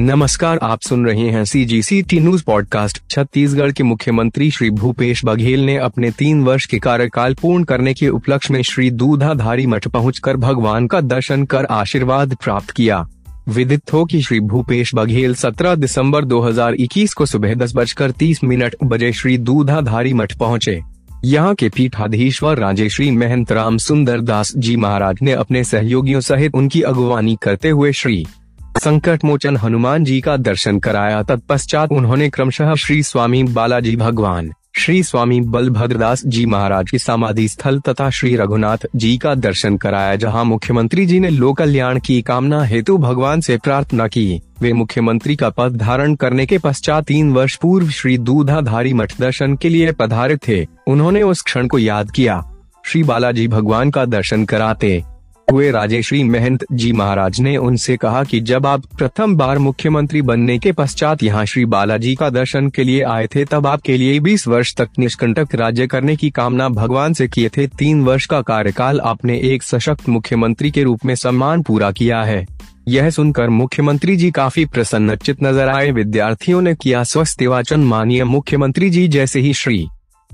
नमस्कार, आप सुन रहे हैं C G C T news podcast Chhattisgarh के मुख्यमंत्री श्री भूपेश बघेल ने अपने तीन वर्ष के कार्यकाल पूर्ण करने के उपलक्ष्य में श्री दूधाधारी मठ पहुंचकर भगवान का दर्शन कर आशीर्वाद प्राप्त किया। विदित हो कि श्री भूपेश बघेल 17 दिसंबर 2021 को सुबह दस बजकर तीस मिनट बजे श्री दूधाधारी मठ पहुँचे। यहाँ के पीठाधीश्वर राजेश्री महंत राम सुंदर दास जी महाराज ने अपने सहयोगियों सहित उनकी अगुवानी करते हुए श्री संकट मोचन हनुमान जी का दर्शन कराया। तत्पश्चात उन्होंने क्रमशः श्री स्वामी बालाजी भगवान, श्री स्वामी बलभद्रदास जी महाराज की समाधि स्थल तथा श्री रघुनाथ जी का दर्शन कराया, जहाँ मुख्यमंत्री जी ने लोक कल्याण की कामना हेतु भगवान से प्रार्थना की। वे मुख्यमंत्री का पद धारण करने के पश्चात तीन वर्ष पूर्व श्री दूधाधारी मठ दर्शन के लिए पधारे थे। उन्होंने उस क्षण को याद किया। श्री बालाजी भगवान का दर्शन कराते। हुए राजेश्री महंत जी महाराज ने उनसे कहा कि जब आप प्रथम बार मुख्यमंत्री बनने के पश्चात यहाँ श्री बालाजी का दर्शन के लिए आए थे, तब आपके लिए 20 वर्ष तक निष्कंटक राज्य करने की कामना भगवान से किए थे। तीन वर्ष का कार्यकाल आपने एक सशक्त मुख्यमंत्री के रूप में सम्मान पूरा किया है। यह सुनकर मुख्यमंत्री जी काफ़ी प्रसन्नचित नज़र आए। विद्यार्थियों ने किया स्वस्थ वाचन माननीय मुख्यमंत्री जी जैसे ही श्री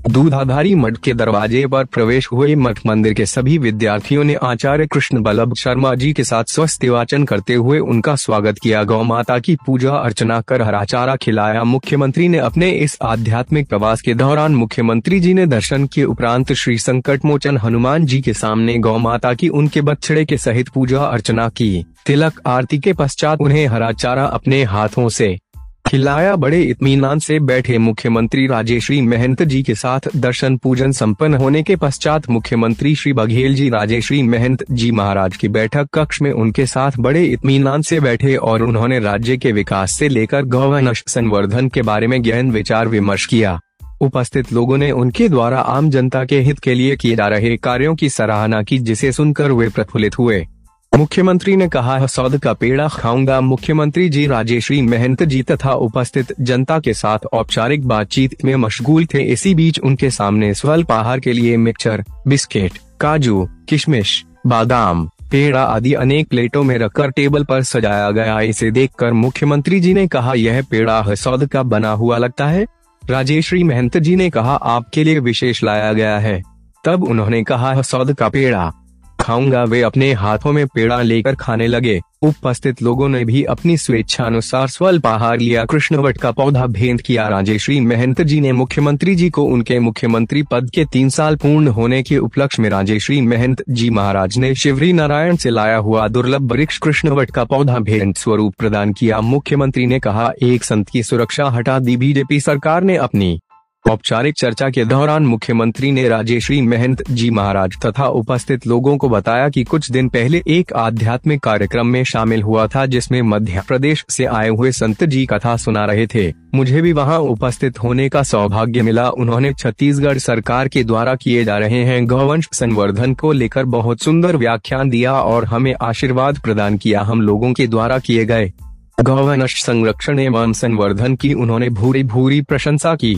दूधाधारी मठ के दरवाजे पर प्रवेश हुए मठ मंदिर के सभी विद्यार्थियों ने आचार्य कृष्ण बल्लभ शर्मा जी के साथ स्वस्थ वाचन करते हुए उनका स्वागत किया। गौ माता की पूजा अर्चना कर हरा चारा खिलाया। मुख्यमंत्री ने अपने इस आध्यात्मिक प्रवास के दौरान मुख्यमंत्री जी ने दर्शन के उपरांत श्री संकट मोचन हनुमान जी के सामने गौ माता की उनके बछड़े के सहित पूजा अर्चना की। तिलक आरती के पश्चात उन्हें हरा चारा अपने हाथों से खिलाया बड़े इत्मीनान से बैठे मुख्यमंत्री राजेश्री महंत जी के साथ दर्शन पूजन संपन्न होने के पश्चात मुख्यमंत्री श्री बघेल जी राजेश्री महंत जी महाराज की बैठक कक्ष में उनके साथ बड़े इत्मीनान से बैठे और उन्होंने राज्य के विकास से लेकर गौवंश संवर्धन के बारे में गहन विचार विमर्श किया। उपस्थित लोगों ने उनके द्वारा आम जनता के हित के लिए किए जा रहे कार्यों की सराहना की, जिसे सुनकर वे प्रफुल्लित हुए। मुख्यमंत्री ने कहा सौद का पेड़ा खाऊँगा। मुख्यमंत्री जी राजेश्री महंत जी तथा उपस्थित जनता के साथ औपचारिक बातचीत में मशगूल थे। इसी बीच उनके सामने स्वल्प आहार के लिए मिक्सचर बिस्किट, काजू, किशमिश, बादाम, पेड़ा आदि अनेक प्लेटों में रखकर टेबल पर सजाया गया। इसे देखकर मुख्यमंत्री जी ने कहा, यह पेड़ा हसौद का बना हुआ लगता है। राजेश्री महंत जी ने कहा, आपके लिए विशेष लाया गया है। तब उन्होंने कहा, हसौद का पेड़ा खाऊँगा वे अपने हाथों में पेड़ा लेकर खाने लगे। उपस्थित लोगों ने भी अपनी स्वेच्छा अनुसार स्वल्प आहार लिया। कृष्णवट का पौधा भेंट किया। राजेश्री महंत जी ने मुख्यमंत्री जी को उनके मुख्यमंत्री पद के तीन साल पूर्ण होने के उपलक्ष्य में राजेश्री महंत जी महाराज ने शिवरी नारायण से लाया हुआ दुर्लभ वृक्ष कृष्णवट का पौधा भेंट स्वरूप प्रदान किया। मुख्यमंत्री ने कहा, एक संत की सुरक्षा हटा दी। बीजेपी सरकार ने अपनी औपचारिक चर्चा के दौरान मुख्यमंत्री ने राजेश्री महंत जी महाराज तथा उपस्थित लोगों को बताया कि कुछ दिन पहले एक आध्यात्मिक कार्यक्रम में शामिल हुआ था जिसमें मध्य प्रदेश से आए हुए संत जी कथा सुना रहे थे। मुझे भी वहाँ उपस्थित होने का सौभाग्य मिला। उन्होंने छत्तीसगढ़ सरकार के द्वारा किए जा रहे हैं गौवंश संवर्धन को लेकर बहुत सुंदर व्याख्यान दिया और हमें आशीर्वाद प्रदान किया हम लोगों के द्वारा किए गए गौवंश संरक्षण एवं संवर्धन की उन्होंने भूरी भूरी प्रशंसा की।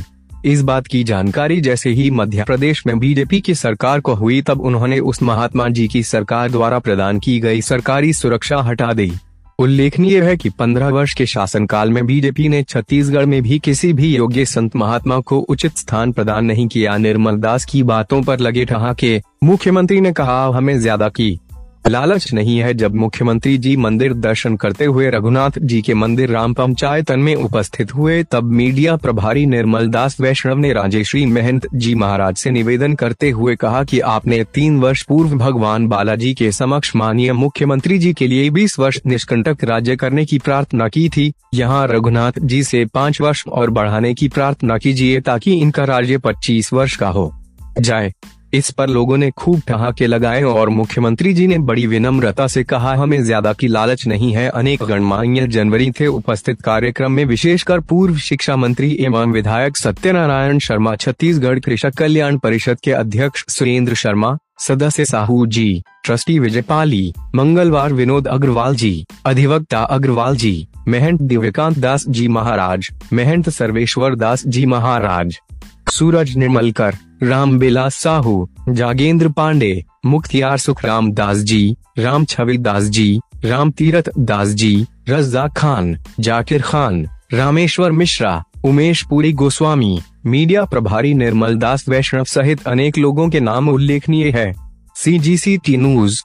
इस बात की जानकारी जैसे ही मध्य प्रदेश में बीजेपी की सरकार को हुई तब उन्होंने उस महात्मा जी की सरकार द्वारा प्रदान की गई सरकारी सुरक्षा हटा दी। उल्लेखनीय है कि 15 वर्ष के शासनकाल में बीजेपी ने छत्तीसगढ़ में भी किसी भी योग्य संत महात्मा को उचित स्थान प्रदान नहीं किया। निर्मल दास की बातों पर लगे ठहाके मुख्यमंत्री ने कहा हमें ज़्यादा की लालच नहीं है जब मुख्यमंत्री जी मंदिर दर्शन करते हुए रघुनाथ जी के मंदिर राम पंचायतन में उपस्थित हुए, तब मीडिया प्रभारी निर्मल दास वैष्णव ने राजेश्री महंत जी महाराज से निवेदन करते हुए कहा कि आपने तीन वर्ष पूर्व भगवान बालाजी के समक्ष माननीय मुख्यमंत्री जी के लिए बीस वर्ष निष्कंटक राज्य करने की प्रार्थना की थी। यहाँ रघुनाथ जी से पाँच वर्ष और बढ़ाने की प्रार्थना कीजिए ताकि इनका राज्य पच्चीस वर्ष का हो। जाए। इस पर लोगों ने खूब ठहाके लगाए और मुख्यमंत्री जी ने बड़ी विनम्रता से कहा, हमें ज़्यादा की लालच नहीं है। अनेक गणमान्य जनवरी थे। उपस्थित कार्यक्रम में विशेषकर पूर्व शिक्षा मंत्री एवं विधायक सत्यनारायण शर्मा, छत्तीसगढ़ कृषक कल्याण परिषद के अध्यक्ष सुरेंद्र शर्मा, सदस्य साहू जी, ट्रस्टी विजय पाली मंगलवार विनोद अग्रवाल जी, अधिवक्ता अग्रवाल जी, महंत दिव्यकांत दास जी महाराज, महंत सर्वेश्वर दास जी महाराज, सूरज निर्मलकर राम बिलास साहू, जागेंद्र पांडे, मुख्तियार सुखराम दास जी राम छवि दास जी राम तीरथ दास जी रज्जा खान, जाकिर खान, रामेश्वर मिश्रा, उमेश पुरी गोस्वामी, मीडिया प्रभारी निर्मल दास वैष्णव सहित अनेक लोगों के नाम उल्लेखनीय है। सी जी सी टी न्यूज़